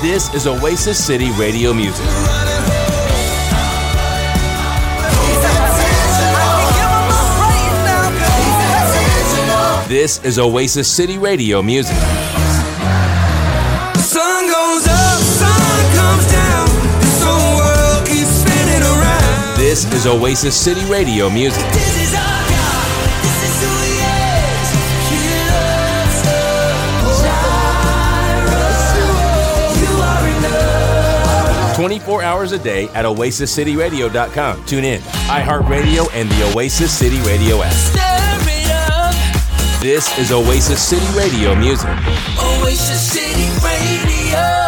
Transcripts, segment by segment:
This is Oasis City Radio Music. This is Oasis City Radio Music. Sun goes up, sun comes down. This whole world keeps spinning around. This is Oasis City Radio Music. 24 hours a day at oasiscityradio.com. Tune in, iHeartRadio, and the Oasis City Radio app. This is Oasis City Radio Music. Oasis City Radio.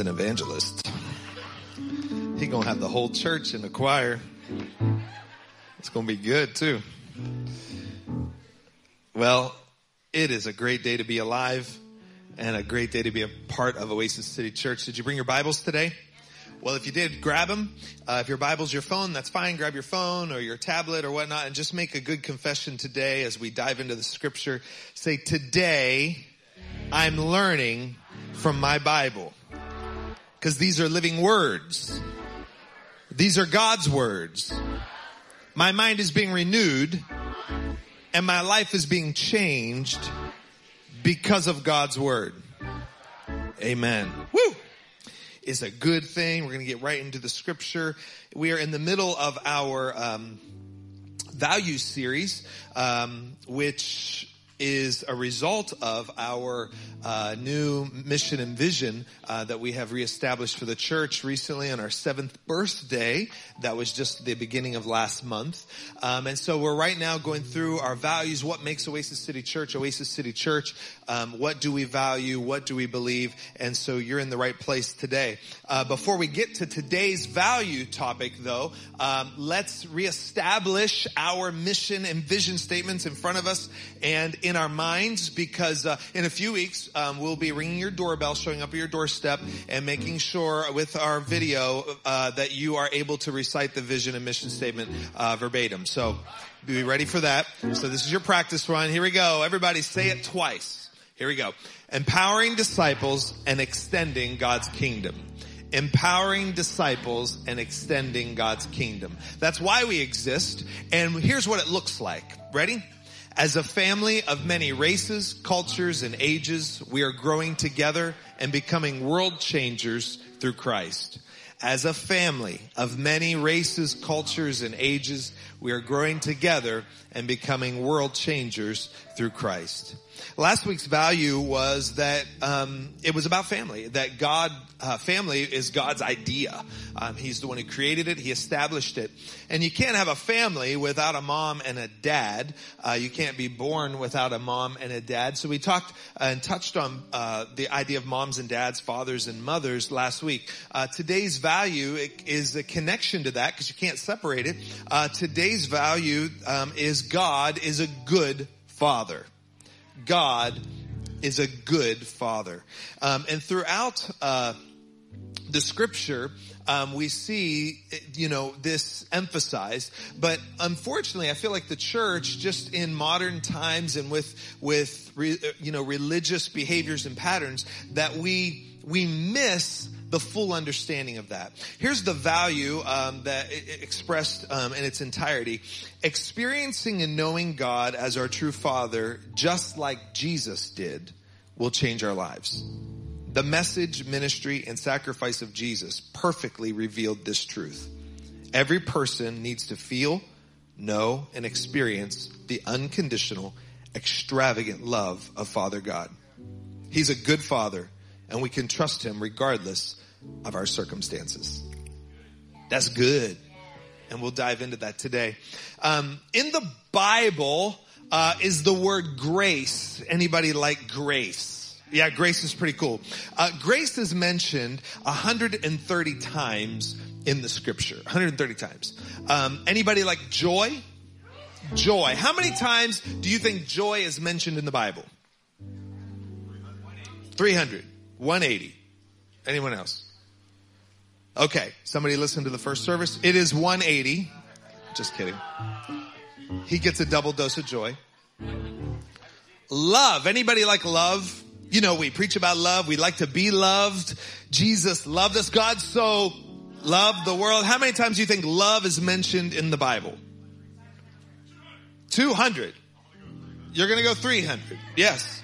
An evangelist. He gonna have the whole church in the choir. It's gonna be good too. Well, it is a great day to be alive and a great day to be a part of Oasis City Church. Did you bring your Bibles today? Well, if you did, grab them. Uh, if your Bible's your phone, that's fine. Grab your phone or your tablet or whatnot and just make a good confession today as we dive into the scripture. Say, today I'm learning from my Bible. Because these are living words. These are God's words. My mind is being renewed and my life is being changed because of God's word. Amen. Woo! Is a good thing. We're going to get right into the scripture. We are in the middle of our um, values series, um, which is a result of our uh, new mission and vision uh, that we have reestablished for the church recently on our seventh birthday. That was just the beginning of last month. Um, and so we're right now going through our values. What makes Oasis City Church Oasis City Church? Um, what do we value? What do we believe? And so you're in the right place today. Uh, before we get to today's value topic though, um, let's reestablish our mission and vision statements in front of us and in our minds because uh, in a few weeks um, we'll be ringing your doorbell, showing up at your doorstep, and making sure with our video uh, that you are able to recite the vision and mission statement uh, verbatim. So be ready for that. So this is your practice run. Here we go. Everybody say it twice. Here we go. Empowering disciples and extending God's kingdom empowering disciples and extending God's kingdom. That's why we exist. And here's what it looks like. Ready? As a family of many races, cultures, and ages, we are growing together and becoming world changers through Christ. As a family of many races, cultures, and ages, we are growing together and becoming world changers through Christ. Last week's value was that um, it was about family. That God, uh, family is God's idea. Um, he's the one who created it. He established it, and you can't have a family without a mom and a dad. Uh, you can't be born without a mom and a dad. So we talked and touched on uh, the idea of moms and dads, fathers and mothers last week. Uh, today's value is a connection to that because you can't separate it. Uh, today's value um, is God is a good father. God is a good father. Um, and throughout uh, the scripture, um, we see, you know, this emphasized. But unfortunately, I feel like the church, just in modern times and with with re, you know religious behaviors and patterns, that we we miss the full understanding of that. Here's the value um, that expressed um, in its entirety: experiencing and knowing God as our true Father, just like Jesus did, will change our lives. The message, ministry, and sacrifice of Jesus perfectly revealed this truth. Every person needs to feel, know, and experience the unconditional, extravagant love of Father God. He's a good Father, and we can trust Him regardless of our circumstances. That's good. And we'll dive into that today. Um, in the Bible uh, is the word grace. Anybody like grace? Yeah, grace is pretty cool. Uh, grace is mentioned 130 times in the scripture. 130 times. Um, anybody like joy? joy. How many times do you think joy is mentioned in the Bible? 300, 180. Anyone else? Okay, somebody listened to the first service. It is 180. Just kidding. He gets a double dose of joy. Love. Anybody like love? You know, we preach about love. We like to be loved. Jesus loved us. God so loved the world. How many times do you think love is mentioned in the Bible? 200. You're going to go 300. Yes.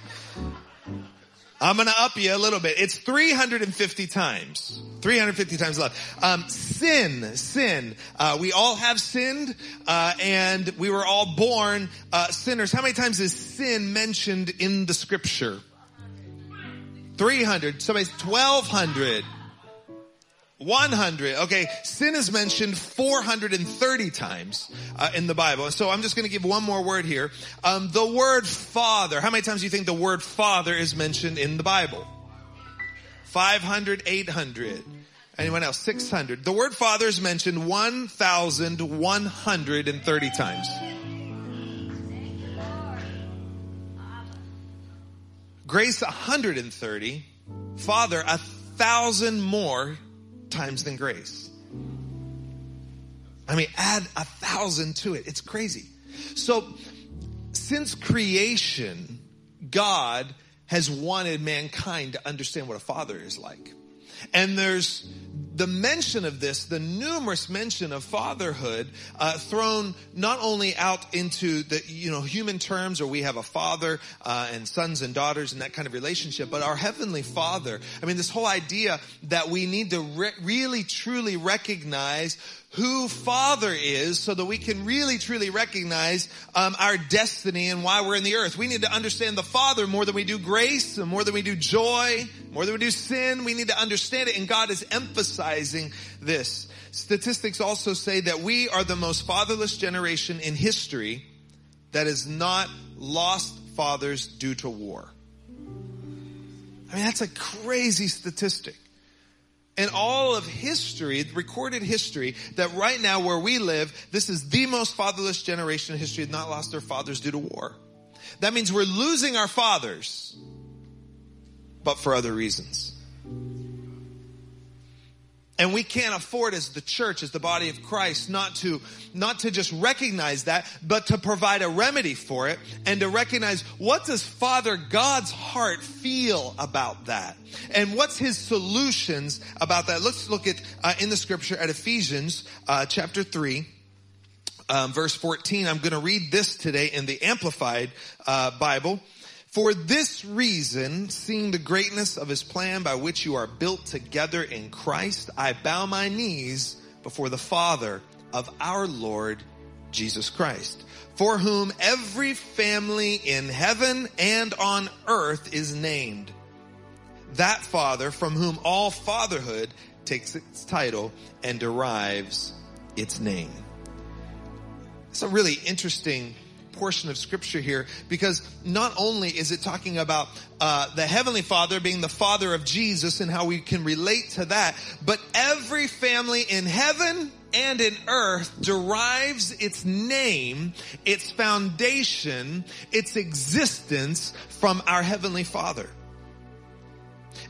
I'm going to up you a little bit. It's 350 times. 350 times love. Um, sin, sin. Uh, we all have sinned, uh, and we were all born uh, sinners. How many times is sin mentioned in the scripture? 300. Somebody's 1200. 100. Okay, sin is mentioned 430 times uh, in the Bible. So I'm just going to give one more word here. Um, the word father. How many times do you think the word father is mentioned in the Bible? 500, 800. Anyone else? 600. The word father is mentioned 1,130 times. Grace 130. Father a thousand more times than grace. I mean, add a thousand to it. It's crazy. So, since creation, God has wanted mankind to understand what a father is like. And there's the mention of this, the numerous mention of fatherhood, uh, thrown not only out into the you know human terms, or we have a father uh, and sons and daughters and that kind of relationship, but our heavenly Father. I mean, this whole idea that we need to re- really truly recognize who Father is so that we can really truly recognize um, our destiny and why we're in the earth. We need to understand the Father more than we do grace, and more than we do joy, more than we do sin. We need to understand it, and God is emphasizing this. Statistics also say that we are the most fatherless generation in history that has not lost fathers due to war. I mean, that's a crazy statistic in all of history, recorded history, that right now where we live, this is the most fatherless generation in history, that not lost their fathers due to war. That means we're losing our fathers, but for other reasons. And we can't afford as the church, as the body of Christ, not to, not to just recognize that, but to provide a remedy for it and to recognize what does Father God's heart feel about that? And what's his solutions about that? Let's look at, uh, in the scripture at Ephesians, uh, chapter 3. Um, verse 14, I'm going to read this today in the Amplified uh, Bible. For this reason, seeing the greatness of his plan by which you are built together in Christ, I bow my knees before the Father of our Lord Jesus Christ, for whom every family in heaven and on earth is named. That Father from whom all fatherhood takes its title and derives its name. It's a really interesting portion of scripture here because not only is it talking about uh, the heavenly father being the father of jesus and how we can relate to that but every family in heaven and in earth derives its name its foundation its existence from our heavenly father.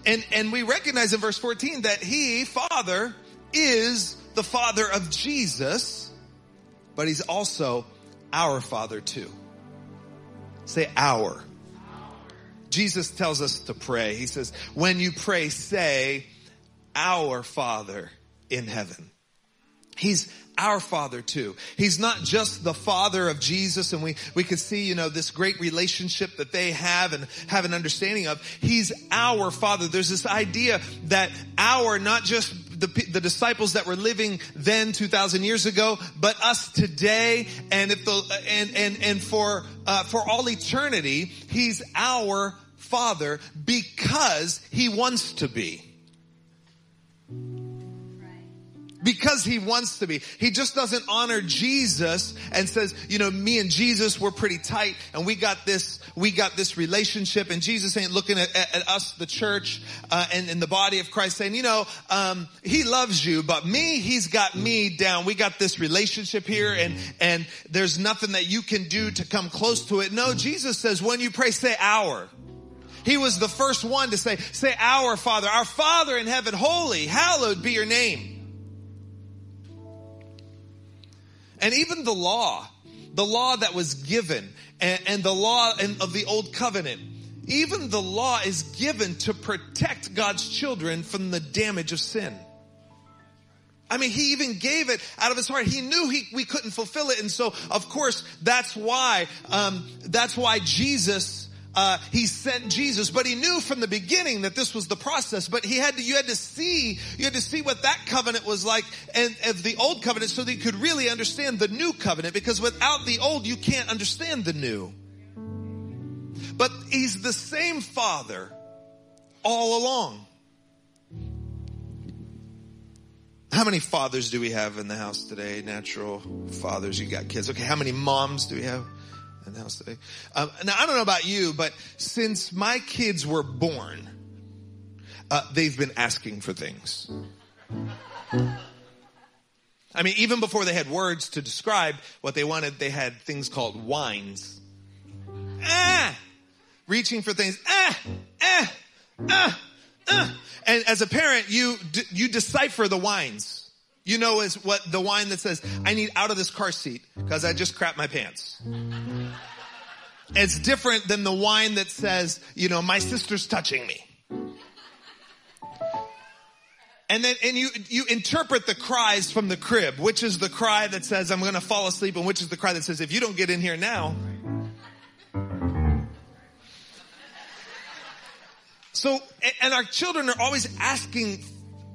And and we recognize in verse 14 that he father is the father of jesus but he's also our Father too. Say our. Jesus tells us to pray. He says, when you pray, say, our Father in heaven. He's our father too. He's not just the father of Jesus and we, we could see, you know, this great relationship that they have and have an understanding of. He's our father. There's this idea that our, not just the, the disciples that were living then 2,000 years ago, but us today and if the, and, and, and for, uh, for all eternity, He's our Father because He wants to be. Because he wants to be. He just doesn't honor Jesus and says, you know, me and Jesus we're pretty tight and we got this, we got this relationship and Jesus ain't looking at, at, at us, the church, uh, and the body of Christ saying, you know, um, he loves you, but me, he's got me down. We got this relationship here and, and there's nothing that you can do to come close to it. No, Jesus says when you pray, say our. He was the first one to say, say our Father, our Father in heaven, holy, hallowed be your name. And even the law, the law that was given and, and the law of the old covenant, even the law is given to protect God's children from the damage of sin. I mean, he even gave it out of his heart. He knew he, we couldn't fulfill it. And so, of course, that's why, um, that's why Jesus, uh, he sent Jesus, but he knew from the beginning that this was the process. But he had to, you had to see, you had to see what that covenant was like and, and the old covenant so that you could really understand the new covenant because without the old, you can't understand the new. But he's the same father all along. How many fathers do we have in the house today? Natural fathers, you got kids. Okay, how many moms do we have Um, now, I don't know about you, but since my kids were born, uh, they've been asking for things. I mean, even before they had words to describe what they wanted, they had things called whines. Ah! Reaching for things. Ah! Ah! Ah! Ah! And as a parent, you, d- you decipher the whines. You know is what the whine that says, I need out of this car seat because I just crap my pants. It's different than the whine that says, you know, my sister's touching me. And then, and you, you interpret the cries from the crib. Which is the cry that says, I'm gonna fall asleep, and which is the cry that says, if you don't get in here now. So, and our children are always asking,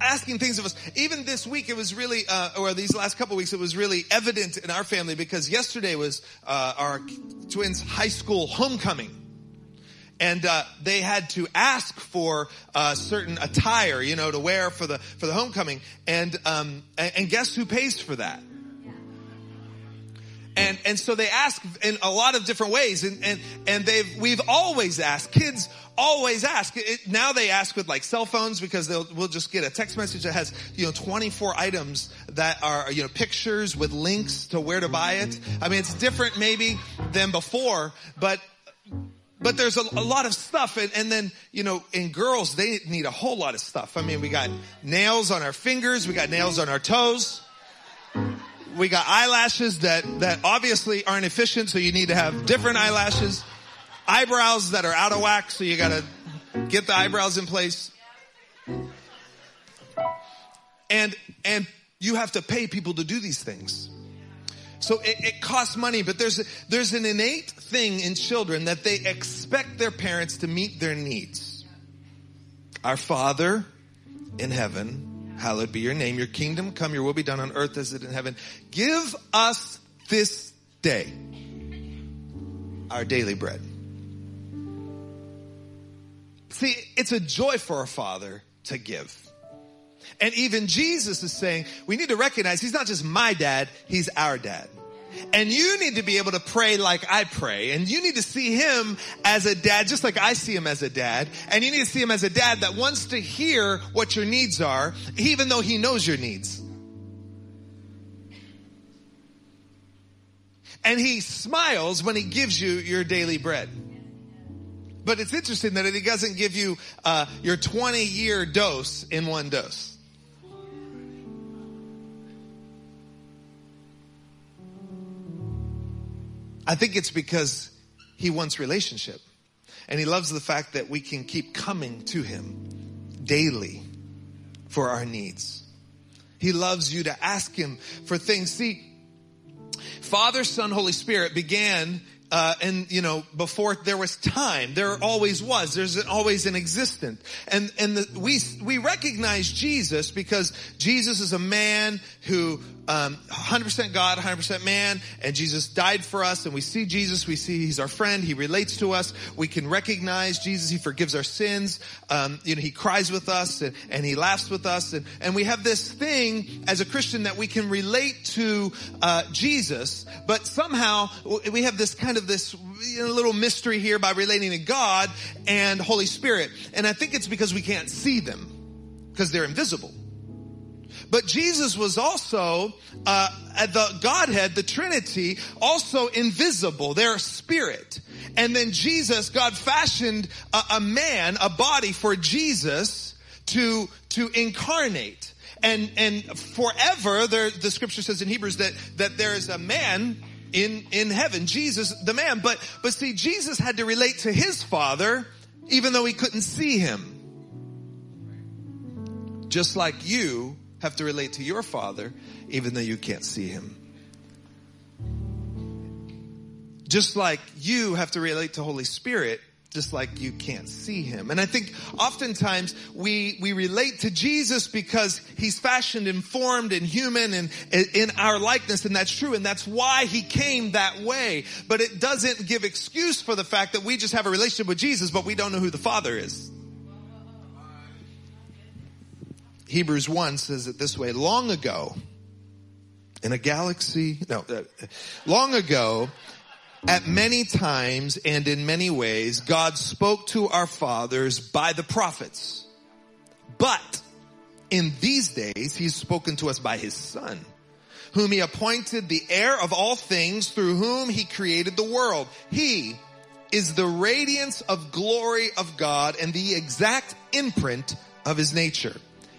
asking things of us. Even this week, it was really, uh, or these last couple weeks, it was really evident in our family because yesterday was, uh, our twins' high school homecoming and uh, they had to ask for uh, certain attire, you know, to wear for the for the homecoming. And um, and, and guess who pays for that? And and so they ask in a lot of different ways, and and and they've we've always asked kids always ask. It, now they ask with like cell phones because they'll we'll just get a text message that has you know 24 items that are you know pictures with links to where to buy it. I mean, it's different maybe than before, but but there's a, a lot of stuff. And, and then you know in girls they need a whole lot of stuff. I mean we got nails on our fingers. We got nails on our toes. We got eyelashes that that obviously aren't efficient so you need to have different eyelashes eyebrows that are out of whack so you gotta get the eyebrows in place and and you have to pay people to do these things so it, it costs money, but there's there's an innate thing in children that they expect their parents to meet their needs. Our Father in heaven, hallowed be your name. Your kingdom come. Your will be done on earth as it in heaven. Give us this day our daily bread. See, it's a joy for a father to give. And even Jesus is saying, we need to recognize he's not just my dad, he's our dad. And you need to be able to pray like I pray. And you need to see him as a dad, just like I see him as a dad. And you need to see him as a dad that wants to hear what your needs are, even though he knows your needs. And he smiles when he gives you your daily bread. But it's interesting that he doesn't give you uh, your 20 year dose in one dose. I think it's because he wants relationship. And he loves the fact that we can keep coming to him daily for our needs. He loves you to ask him for things. See, Father, Son, Holy Spirit began uh, and you know before there was time there always was. There's always an existent and and the, we we recognize jesus because jesus is a man who um, 100% God, 100% man, and Jesus died for us, and we see Jesus, we see He's our friend, He relates to us, we can recognize Jesus, He forgives our sins, um, you know, He cries with us, and, and He laughs with us, and, and we have this thing as a Christian that we can relate to uh, Jesus, but somehow we have this kind of this you know, little mystery here by relating to God and Holy Spirit, and I think it's because we can't see them, because they're invisible. But Jesus was also, uh, the Godhead, the Trinity, also invisible. They're spirit. And then Jesus, God fashioned a, a man, a body for Jesus to, to incarnate. And, and forever, there, the scripture says in Hebrews that, that there is a man in, in heaven, Jesus, the man. But, but see, Jesus had to relate to his father, even though he couldn't see him. Just like you have to relate to your father, even though you can't see him. Just like you have to relate to Holy Spirit, just like you can't see him. And I think oftentimes we, we relate to Jesus because he's fashioned and formed and human and in our likeness. And that's true. And that's why he came that way. But it doesn't give excuse for the fact that we just have a relationship with Jesus, but we don't know who the Father is. Hebrews 1 says it this way, long ago, in a galaxy, no, uh, long ago, at many times and in many ways, God spoke to our fathers by the prophets. But in these days, he's spoken to us by his son, whom he appointed the heir of all things through whom he created the world. He is the radiance of glory of God and the exact imprint of his nature.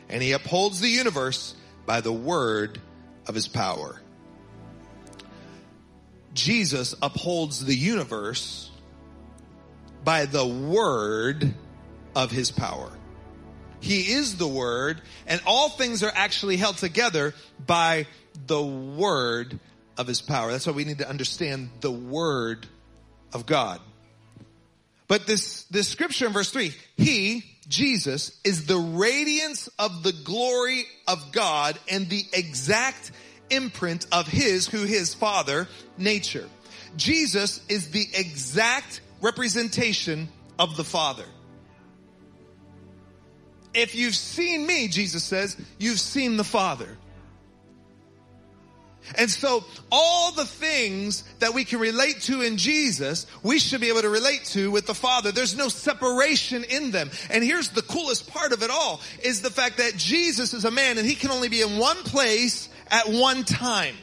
And he upholds the universe by the word of his power. Jesus upholds the universe by the word of his power. He is the word and all things are actually held together by the word of his power. That's why we need to understand the word of God. But this, this scripture in verse three, he, Jesus, is the radiance of the glory of God and the exact imprint of his, who his father, nature. Jesus is the exact representation of the father. If you've seen me, Jesus says, you've seen the father. And so all the things that we can relate to in Jesus, we should be able to relate to with the Father. There's no separation in them. And here's the coolest part of it all is the fact that Jesus is a man and he can only be in one place at one time.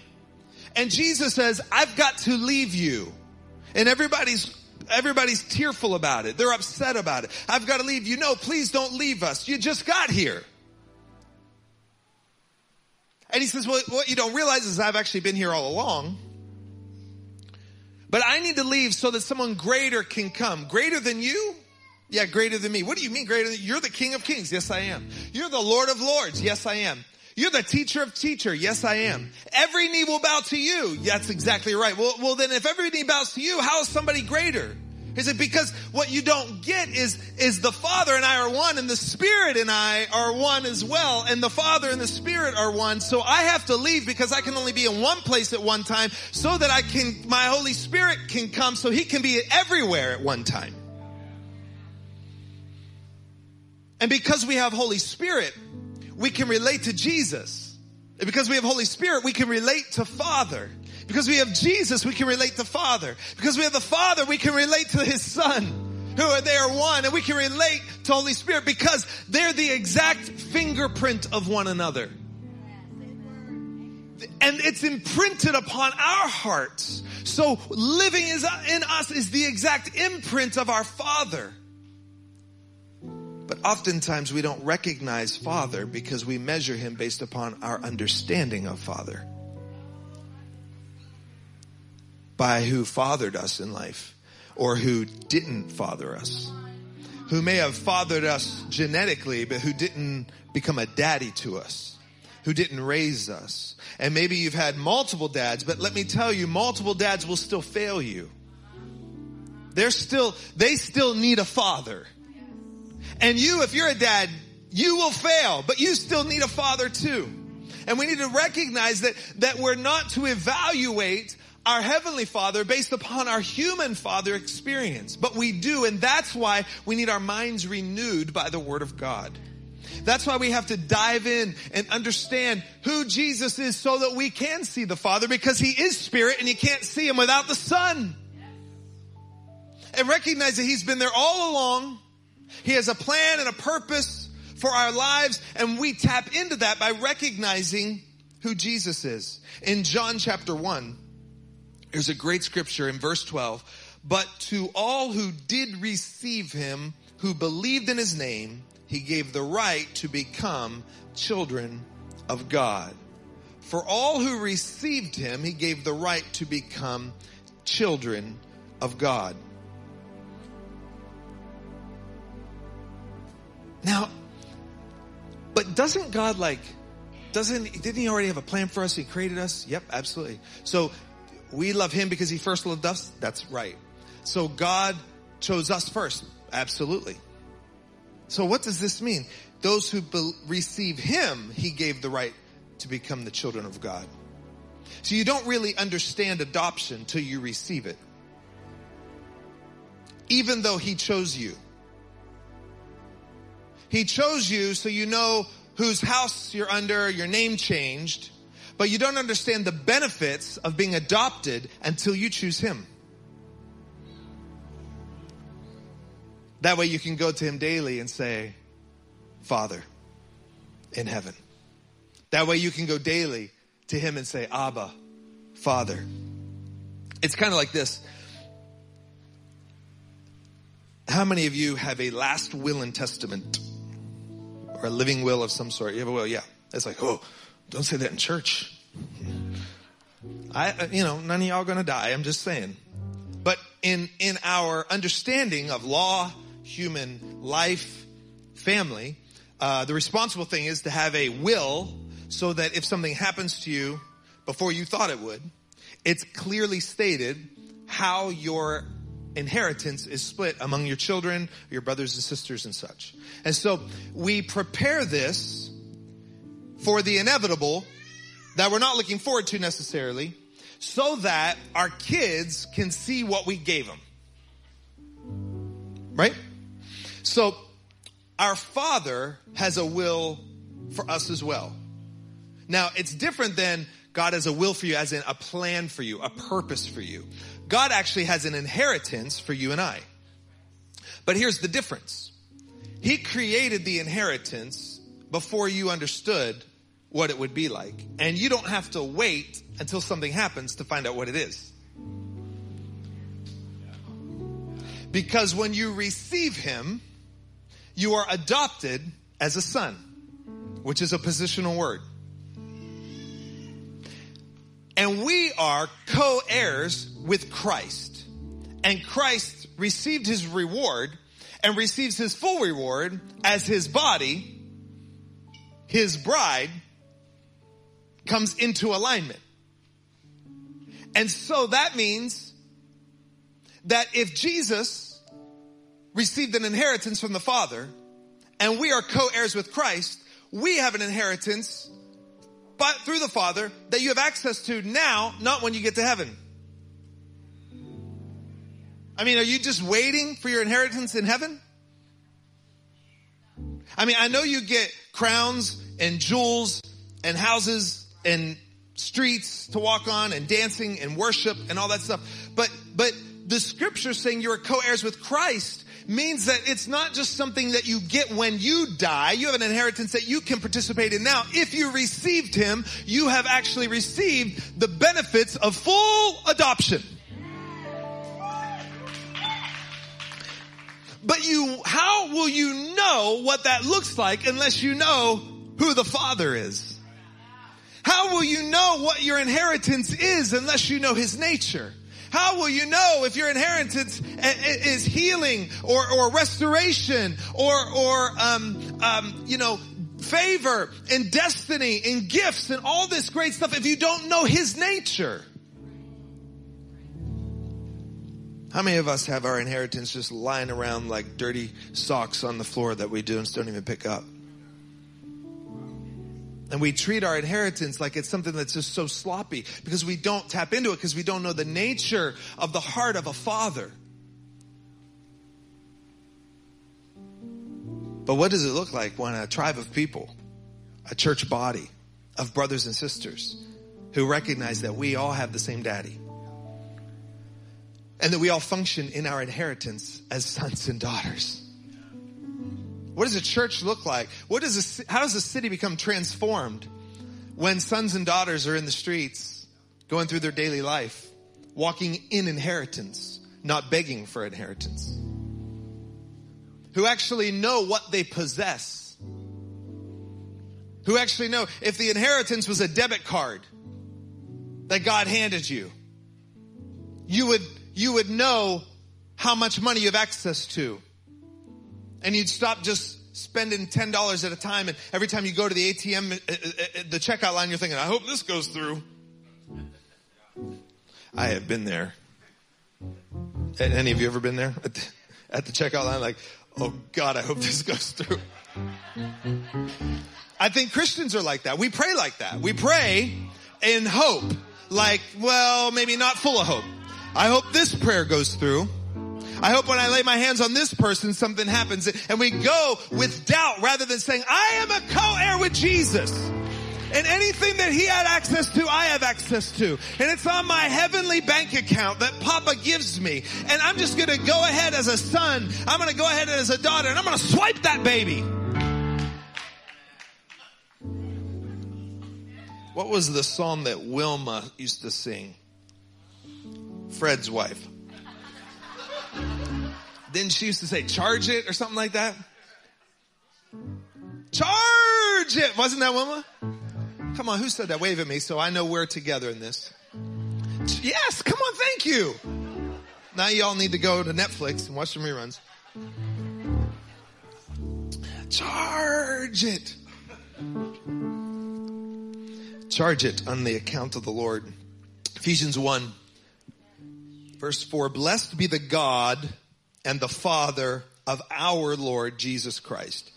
And Jesus says, I've got to leave you. And everybody's everybody's tearful about it. They're upset about it. I've got to leave you. No, please don't leave us. You just got here. And he says, well, what you don't realize is I've actually been here all along. But I need to leave so that someone greater can come. Greater than you? Yeah, greater than me. What do you mean greater than You're the King of Kings. Yes, I am. You're the Lord of Lords. Yes, I am. You're the teacher of teacher. Yes, I am. Every knee will bow to you. That's exactly right. Well, well, then if every knee bows to you, how is somebody greater? Is it because what you don't get is, is the Father and I are one and the Spirit and I are one as well and the Father and the Spirit are one. So I have to leave because I can only be in one place at one time so that I can, my Holy Spirit can come so He can be everywhere at one time. And because we have Holy Spirit, we can relate to Jesus. Because we have Holy Spirit, we can relate to Father. Because we have Jesus, we can relate to Father. Because we have the Father, we can relate to His Son. Who are they are one and we can relate to Holy Spirit because they're the exact fingerprint of one another. And it's imprinted upon our hearts. So living is in us is the exact imprint of our Father. Oftentimes we don't recognize Father because we measure Him based upon our understanding of Father. By who fathered us in life or who didn't father us. Who may have fathered us genetically, but who didn't become a daddy to us. Who didn't raise us. And maybe you've had multiple dads, but let me tell you, multiple dads will still fail you. They're still, they still need a father. And you, if you're a dad, you will fail, but you still need a father too. And we need to recognize that, that we're not to evaluate our heavenly father based upon our human father experience. But we do, and that's why we need our minds renewed by the word of God. That's why we have to dive in and understand who Jesus is so that we can see the Father because He is Spirit and you can't see Him without the Son. And recognize that He's been there all along. He has a plan and a purpose for our lives and we tap into that by recognizing who Jesus is. In John chapter 1, there's a great scripture in verse 12. But to all who did receive him, who believed in his name, he gave the right to become children of God. For all who received him, he gave the right to become children of God. Now, but doesn't God like, doesn't, didn't he already have a plan for us? He created us? Yep, absolutely. So we love him because he first loved us? That's right. So God chose us first? Absolutely. So what does this mean? Those who be- receive him, he gave the right to become the children of God. So you don't really understand adoption till you receive it. Even though he chose you. He chose you so you know whose house you're under, your name changed, but you don't understand the benefits of being adopted until you choose him. That way you can go to him daily and say, Father in heaven. That way you can go daily to him and say, Abba, Father. It's kind of like this. How many of you have a last will and testament or a living will of some sort? You have a will, yeah. It's like, oh, don't say that in church. I, you know, none of y'all gonna die. I'm just saying. But in, in our understanding of law, human life, family, uh, the responsible thing is to have a will so that if something happens to you before you thought it would, it's clearly stated how your inheritance is split among your children, your brothers and sisters and such. And so we prepare this for the inevitable that we're not looking forward to necessarily so that our kids can see what we gave them. Right? So our father has a will for us as well. Now it's different than God has a will for you as in a plan for you, a purpose for you. God actually has an inheritance for you and I. But here's the difference. He created the inheritance before you understood what it would be like. And you don't have to wait until something happens to find out what it is. Because when you receive Him, you are adopted as a son, which is a positional word. And we are co-heirs with Christ. And Christ received his reward and receives his full reward as his body, his bride, comes into alignment. And so that means that if Jesus received an inheritance from the Father and we are co-heirs with Christ, we have an inheritance but through the Father that you have access to now, not when you get to heaven. I mean, are you just waiting for your inheritance in heaven? I mean, I know you get crowns and jewels and houses and streets to walk on and dancing and worship and all that stuff. But, but the scripture saying you're co-heirs with Christ means that it's not just something that you get when you die. You have an inheritance that you can participate in now. If you received him, you have actually received the benefits of full adoption. But you, how will you know what that looks like unless you know who the Father is? How will you know what your inheritance is unless you know His nature? How will you know if your inheritance is healing or, or restoration or, or, um, um, you know, favor and destiny and gifts and all this great stuff if you don't know His nature? How many of us have our inheritance just lying around like dirty socks on the floor that we do and don't even pick up? And we treat our inheritance like it's something that's just so sloppy because we don't tap into it because we don't know the nature of the heart of a father. But what does it look like when a tribe of people, a church body of brothers and sisters who recognize that we all have the same daddy and that we all function in our inheritance as sons and daughters? What does a church look like? What does a, how does a city become transformed when sons and daughters are in the streets going through their daily life, walking in inheritance, not begging for inheritance? Who actually know what they possess. Who actually know if the inheritance was a debit card that God handed you, you would, you would know how much money you have access to and you'd stop just spending ten dollars at a time. And every time you go to the ATM, uh, uh, uh, the checkout line, you're thinking, "I hope this goes through." I have been there. Any of you ever been there at the, at the checkout line? Like, oh God, I hope this goes through. I think Christians are like that. We pray like that. We pray in hope. Like, well, maybe not full of hope. I hope this prayer goes through. I hope when I lay my hands on this person, something happens. And we go with doubt rather than saying, I am a co-heir with Jesus. And anything that he had access to, I have access to. And it's on my heavenly bank account that Papa gives me. And I'm just gonna go ahead as a son. I'm gonna go ahead as a daughter and I'm gonna swipe that baby. What was the song that Wilma used to sing? Fred's wife. Then she used to say, charge it or something like that. Charge it! Wasn't that Wilma? Come on, who said that? Wave at me so I know we're together in this. Yes, come on, thank you. Now y'all need to go to Netflix and watch some reruns. Charge it. Charge it on the account of the Lord. Ephesians 1, verse 4 Blessed be the God and the Father of our Lord Jesus Christ,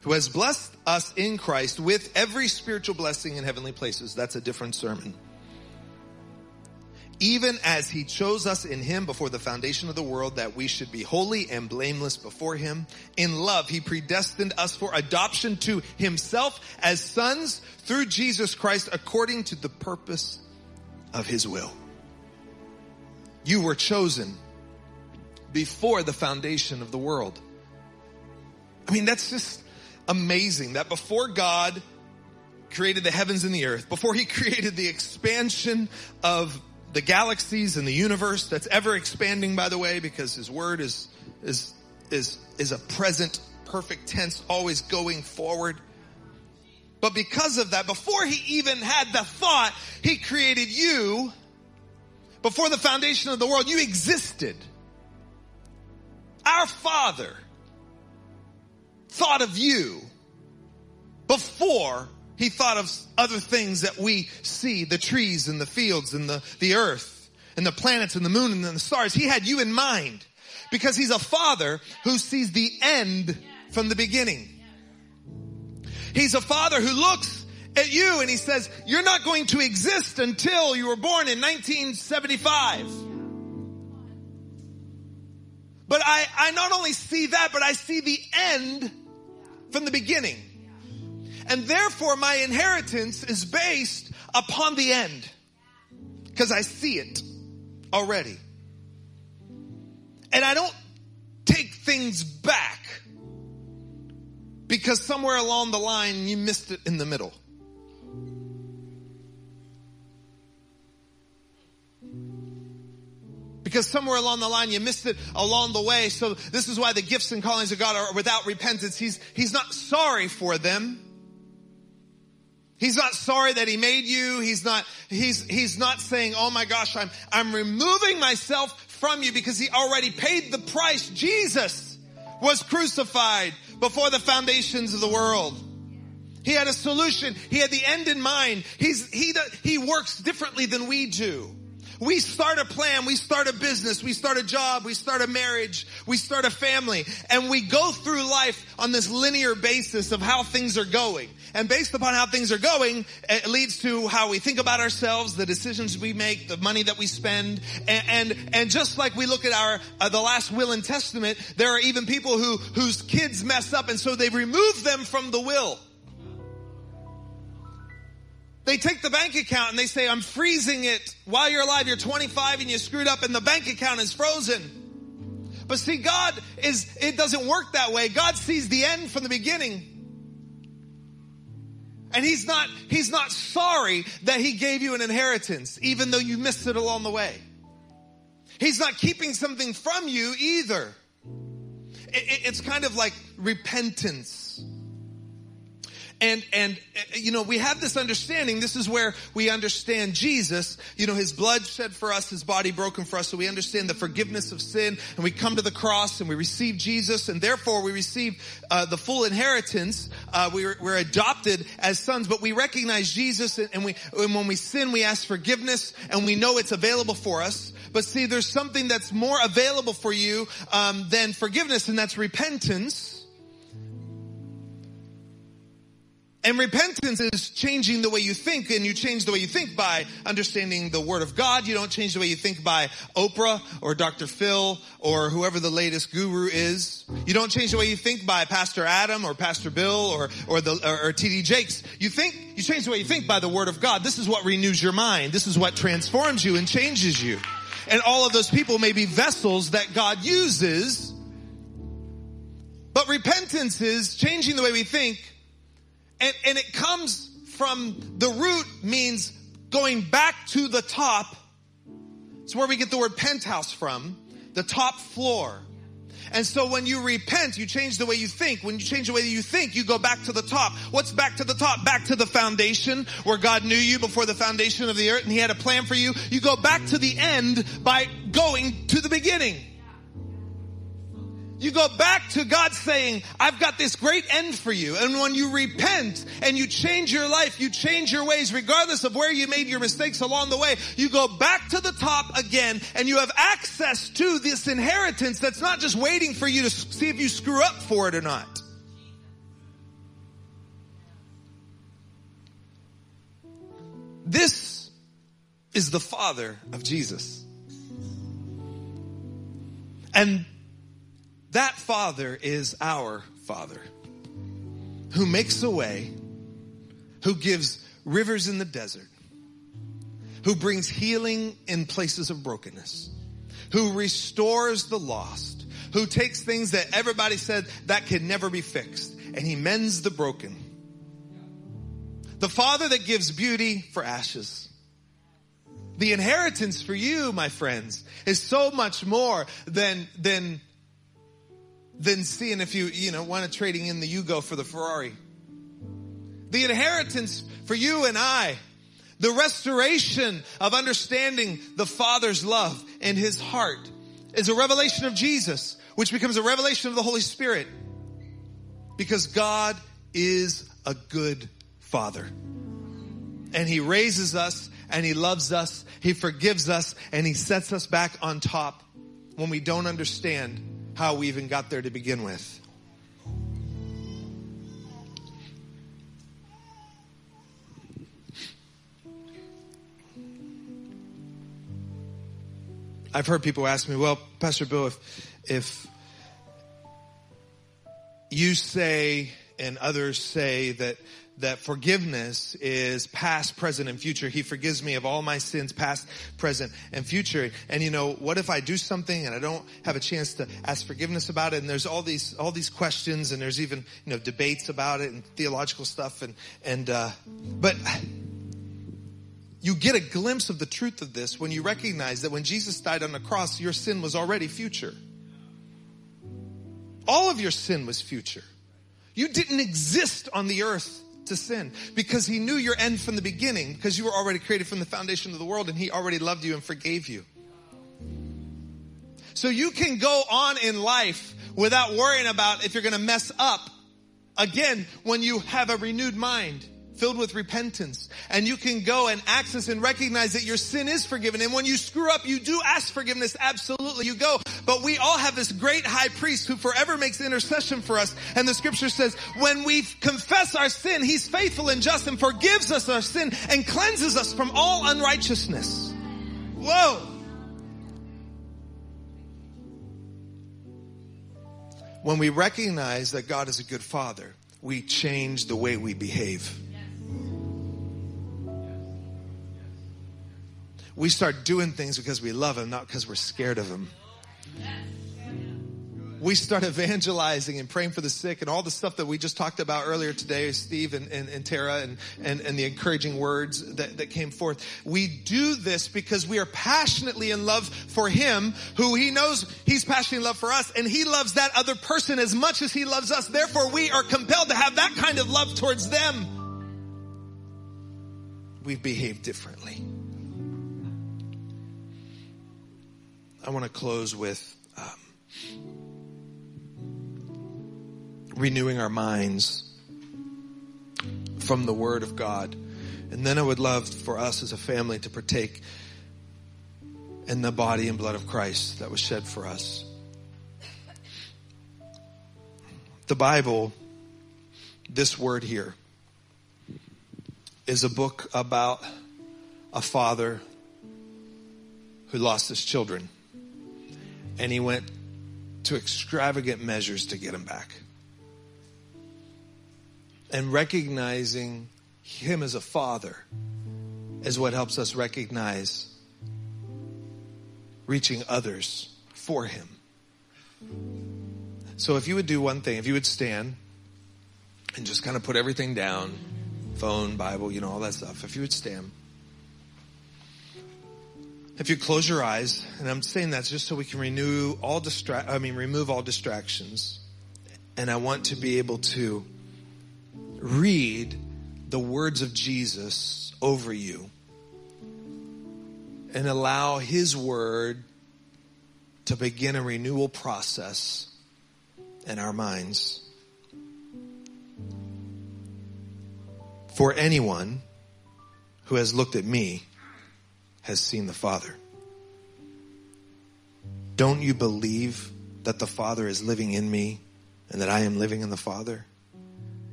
who has blessed us in Christ with every spiritual blessing in heavenly places. That's a different sermon. Even as he chose us in him before the foundation of the world that we should be holy and blameless before him. In love, he predestined us for adoption to himself as sons through Jesus Christ according to the purpose of his will. You were chosen before the foundation of the world. I mean, that's just amazing that before God created the heavens and the earth, before he created the expansion of the galaxies and the universe that's ever expanding, by the way, because his word is, is, is, is a present perfect tense, always going forward. But because of that, before he even had the thought, he created you. Before the foundation of the world, you existed. Our Father thought of you before he thought of other things that we see, the trees and the fields and the, the earth and the planets and the moon and the stars. He had you in mind because he's a father who sees the end from the beginning. He's a father who looks at you and he says, you're not going to exist until you were born in 1975. But I, I not only see that, but I see the end from the beginning. And therefore my inheritance is based upon the end. Because I see it already. And I don't take things back because somewhere along the line you missed it in the middle. Because somewhere along the line you missed it along the way. So this is why the gifts and callings of God are without repentance. He's, he's not sorry for them. He's not sorry that he made you. He's not, he's, he's not saying, oh my gosh, I'm, I'm removing myself from you because he already paid the price. Jesus was crucified before the foundations of the world. He had a solution. He had the end in mind. He's, he, he works differently than we do. We start a plan, we start a business, we start a job, we start a marriage, we start a family, and we go through life on this linear basis of how things are going. And based upon how things are going, it leads to how we think about ourselves, the decisions we make, the money that we spend, and and, and just like we look at our uh, the last will and testament, there are even people who whose kids mess up, and so they remove them from the will. They take the bank account and they say, I'm freezing it while you're alive. You're 25 and you screwed up and the bank account is frozen. But see, God is, it doesn't work that way. God sees the end from the beginning. And he's not, he's not sorry that he gave you an inheritance, even though you missed it along the way. He's not keeping something from you either. It- it- it's kind of like repentance. And, and, you know, we have this understanding. This is where we understand Jesus. You know, his blood shed for us, his body broken for us. So we understand the forgiveness of sin and we come to the cross and we receive Jesus and therefore we receive uh, the full inheritance. Uh, we're, we're adopted as sons, but we recognize Jesus and, and we, and when we sin, we ask forgiveness and we know it's available for us. But see, there's something that's more available for you, um, than forgiveness and that's repentance. And repentance is changing the way you think, and you change the way you think by understanding the Word of God. You don't change the way you think by Oprah or Dr. Phil or whoever the latest guru is. You don't change the way you think by Pastor Adam or Pastor Bill or or the or, or TD Jakes. You think you change the way you think by the Word of God. This is what renews your mind. This is what transforms you and changes you. And all of those people may be vessels that God uses. But repentance is changing the way we think and, and it comes from the root means going back to the top. It's where we get the word penthouse from, the top floor. And so when you repent, you change the way you think. When you change the way that you think, you go back to the top. What's back to the top? Back to the foundation where God knew you before the foundation of the earth and he had a plan for you. You go back to the end by going to the beginning. You go back to God saying, I've got this great end for you. And when you repent and you change your life, you change your ways, regardless of where you made your mistakes along the way, you go back to the top again and you have access to this inheritance that's not just waiting for you to see if you screw up for it or not. This is the Father of Jesus. And that Father is our Father who makes a way, who gives rivers in the desert, who brings healing in places of brokenness, who restores the lost, who takes things that everybody said that could never be fixed and he mends the broken. The Father that gives beauty for ashes. The inheritance for you, my friends, is so much more than, than than seeing if you, you know, want to trading in the Yugo for the Ferrari. The inheritance for you and I, the restoration of understanding the Father's love in His heart is a revelation of Jesus, which becomes a revelation of the Holy Spirit. Because God is a good Father. And He raises us and He loves us, He forgives us, and He sets us back on top when we don't understand how we even got there to begin with. I've heard people ask me, well, Pastor Bill, if, if you say and others say that that forgiveness is past, present, and future. He forgives me of all my sins, past, present, and future. And you know, what if I do something and I don't have a chance to ask forgiveness about it? And there's all these, all these questions and there's even, you know, debates about it and theological stuff and, and, uh, but you get a glimpse of the truth of this when you recognize that when Jesus died on the cross, your sin was already future. All of your sin was future. You didn't exist on the earth to sin because he knew your end from the beginning because you were already created from the foundation of the world and he already loved you and forgave you. So you can go on in life without worrying about if you're going to mess up again when you have a renewed mind filled with repentance. And you can go and access and recognize that your sin is forgiven. And when you screw up, you do ask forgiveness. Absolutely. You go. But we all have this great high priest who forever makes intercession for us. And the scripture says, when we confess our sin, he's faithful and just and forgives us our sin and cleanses us from all unrighteousness. Whoa. When we recognize that God is a good father, we change the way we behave. We start doing things because we love him, not because we're scared of him. We start evangelizing and praying for the sick and all the stuff that we just talked about earlier today, Steve and, and, and Tara and, and, and the encouraging words that, that came forth. We do this because we are passionately in love for him who he knows he's passionately in love for us and he loves that other person as much as he loves us. Therefore, we are compelled to have that kind of love towards them. We behave differently. I want to close with um, renewing our minds from the Word of God. And then I would love for us as a family to partake in the body and blood of Christ that was shed for us. The Bible, this word here, is a book about a father who lost his children and he went to extravagant measures to get him back. And recognizing him as a father is what helps us recognize reaching others for him. So if you would do one thing, if you would stand and just kind of put everything down, phone, Bible, you know, all that stuff, if you would stand. If you close your eyes, and I'm saying that just so we can renew all distract, I mean, remove all distractions. And I want to be able to read the words of Jesus over you and allow his word to begin a renewal process in our minds. For anyone who has looked at me has seen the Father. Don't you believe that the Father is living in me and that I am living in the Father?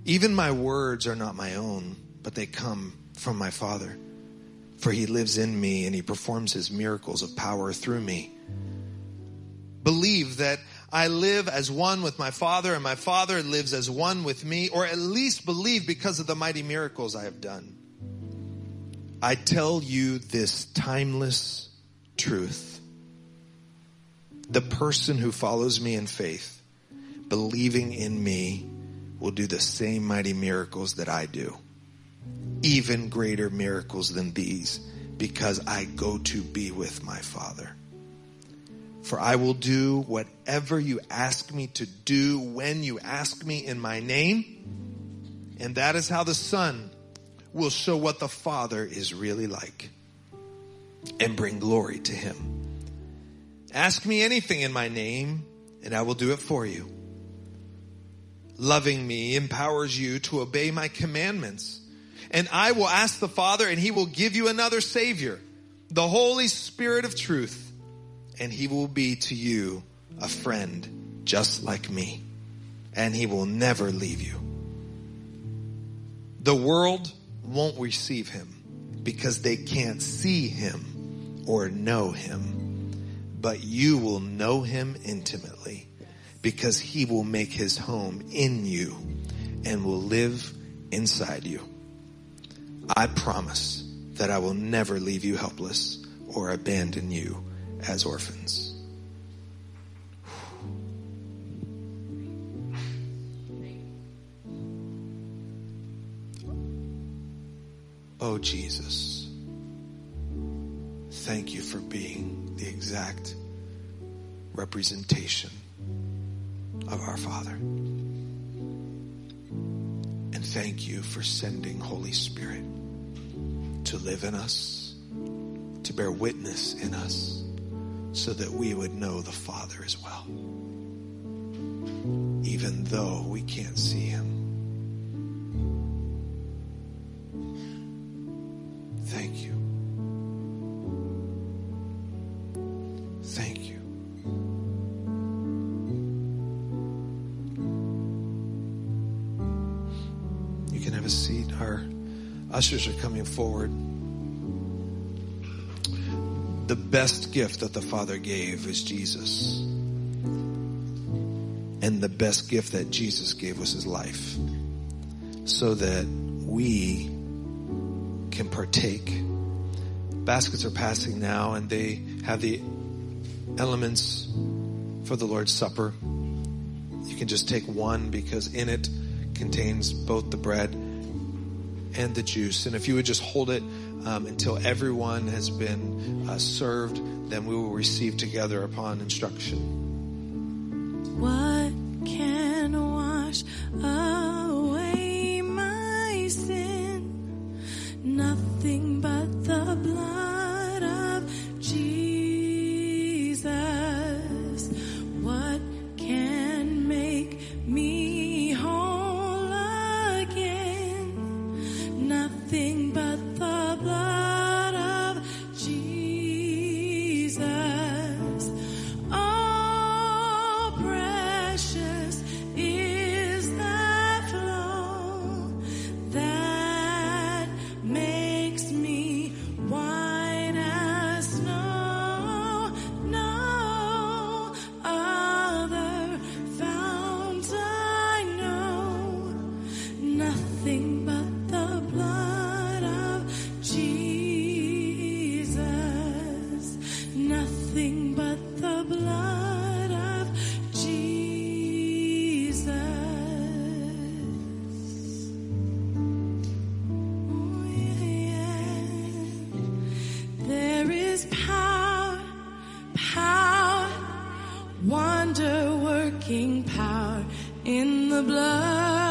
Even my words are not my own, but they come from my Father. For he lives in me and he performs his miracles of power through me. Believe that I live as one with my Father and my Father lives as one with me, or at least believe because of the mighty miracles I have done. I tell you this timeless truth. The person who follows me in faith, believing in me, will do the same mighty miracles that I do. Even greater miracles than these, because I go to be with my Father. For I will do whatever you ask me to do when you ask me in my name. And that is how the Son will show what the Father is really like and bring glory to Him. Ask me anything in my name and I will do it for you. Loving me empowers you to obey my commandments. And I will ask the Father and He will give you another Savior, the Holy Spirit of truth, and He will be to you a friend just like me. And He will never leave you. The world won't receive him because they can't see him or know him. But you will know him intimately because he will make his home in you and will live inside you. I promise that I will never leave you helpless or abandon you as orphans. Oh, Jesus, thank you for being the exact representation of our Father. And thank you for sending Holy Spirit to live in us, to bear witness in us, so that we would know the Father as well. Even though we can't see him. Ushers are coming forward. The best gift that the Father gave is Jesus. And the best gift that Jesus gave was his life. So that we can partake. Baskets are passing now, and they have the elements for the Lord's Supper. You can just take one because in it contains both the bread and the juice. And if you would just hold it um, until everyone has been uh, served, then we will receive together upon instruction. What can wash away my sin? Nothing but the blood working power in the blood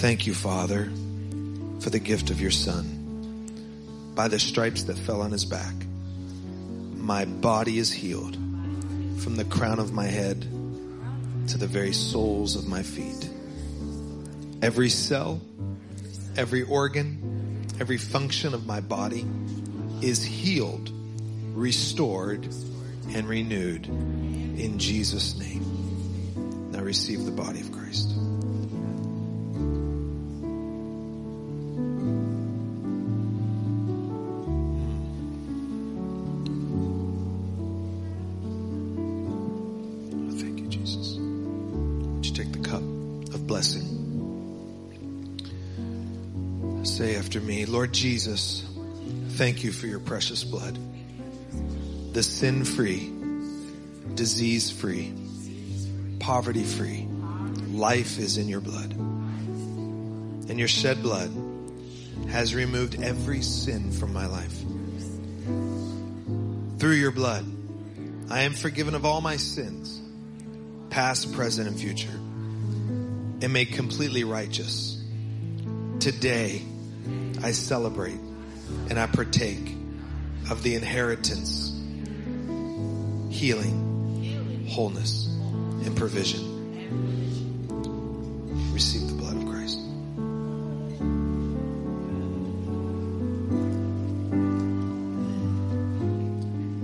Thank you, Father, for the gift of your Son. By the stripes that fell on his back, my body is healed from the crown of my head to the very soles of my feet. Every cell, every organ, every function of my body is healed, restored, and renewed in Jesus' name. Now receive the body of Christ. Lord Jesus, thank you for your precious blood. The sin free, disease free, poverty free life is in your blood. And your shed blood has removed every sin from my life. Through your blood, I am forgiven of all my sins, past, present, and future, and made completely righteous. Today, I celebrate and I partake of the inheritance, healing, wholeness, and provision. Receive the blood of Christ.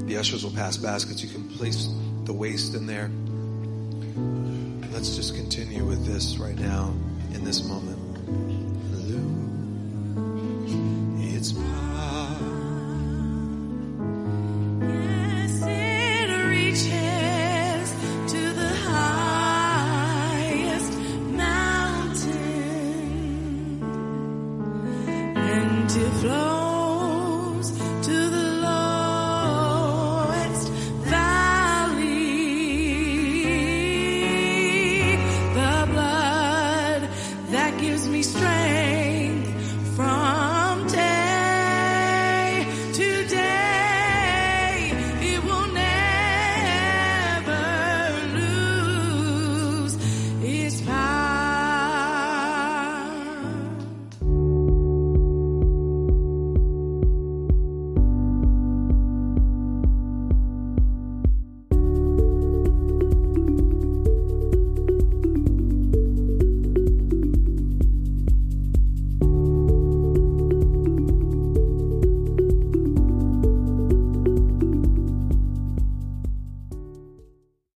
The ushers will pass baskets. You can place the waste in there. Let's just continue with this right now in this moment.